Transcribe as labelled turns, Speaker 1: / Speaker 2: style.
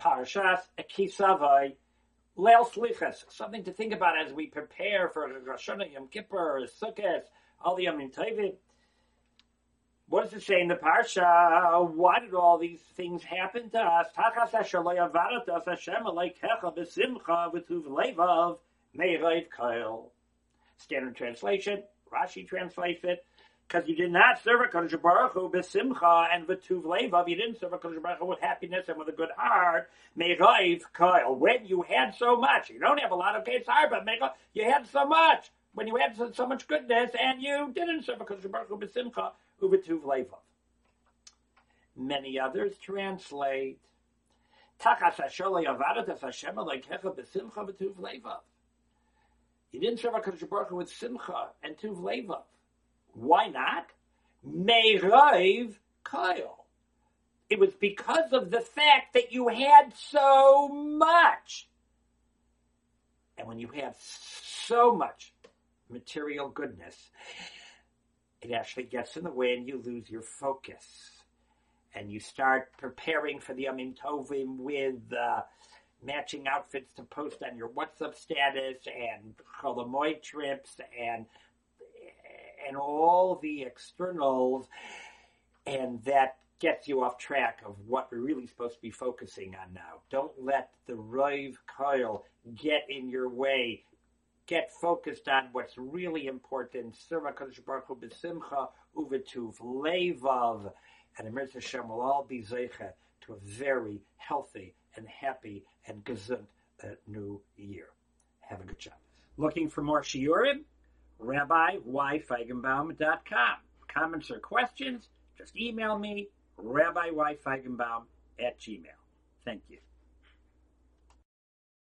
Speaker 1: Parashas Kisavai Leil Slichas, something to think about as we prepare for Rosh Hashanah, Yom Kippur, Sukkot, all the Yom Tovim. What does it say in the parsha? Why did all these things happen to us? Tachas asher lo yavarat us Hashem aleikecha b'simcha v'tuv levav meirayv kail. Standard translation. Rashi translates it because you did not serve HaKadosh Baruch Hu b'simcha and v'tuv levav. You didn't serve HaKadosh Baruch Hu with happiness and with a good heart. Meirayv kail. When you had so much, you don't have a lot of kesar, but you had so much. When you had so, much goodness and you didn't serve HaKadosh Baruch Hu b'simcha Ubetuv Levav. Many others translate Tachas Hasholei Avadatas Hashem Aleikecha B'Simcha B'Tuv Levav. You didn't serve HaKadosh Baruch Hu with Simcha and Tuv Levav. Why not? Meiraiv Kyle. It was because of the fact that you had so much. And when you have so much material goodness, it actually gets in the way and you lose your focus. And you start preparing for the Yamim Tovim with uh, matching outfits to post on your WhatsApp status and Chol Hamoed trips and and all the externals, and that gets you off track of what we're really supposed to be focusing on now. Don't let the Rive Coil get in your way get focused on what's really important. Uvetuv levav. And Emir Hashem will all be zeicha to a very healthy and happy and gesund uh, new year. Have a good job. Looking for more shiurim? RabbiYFeigenbaum.com. Comments or questions? Just email me, RabbiYFeigenbaum at gmail. Thank you.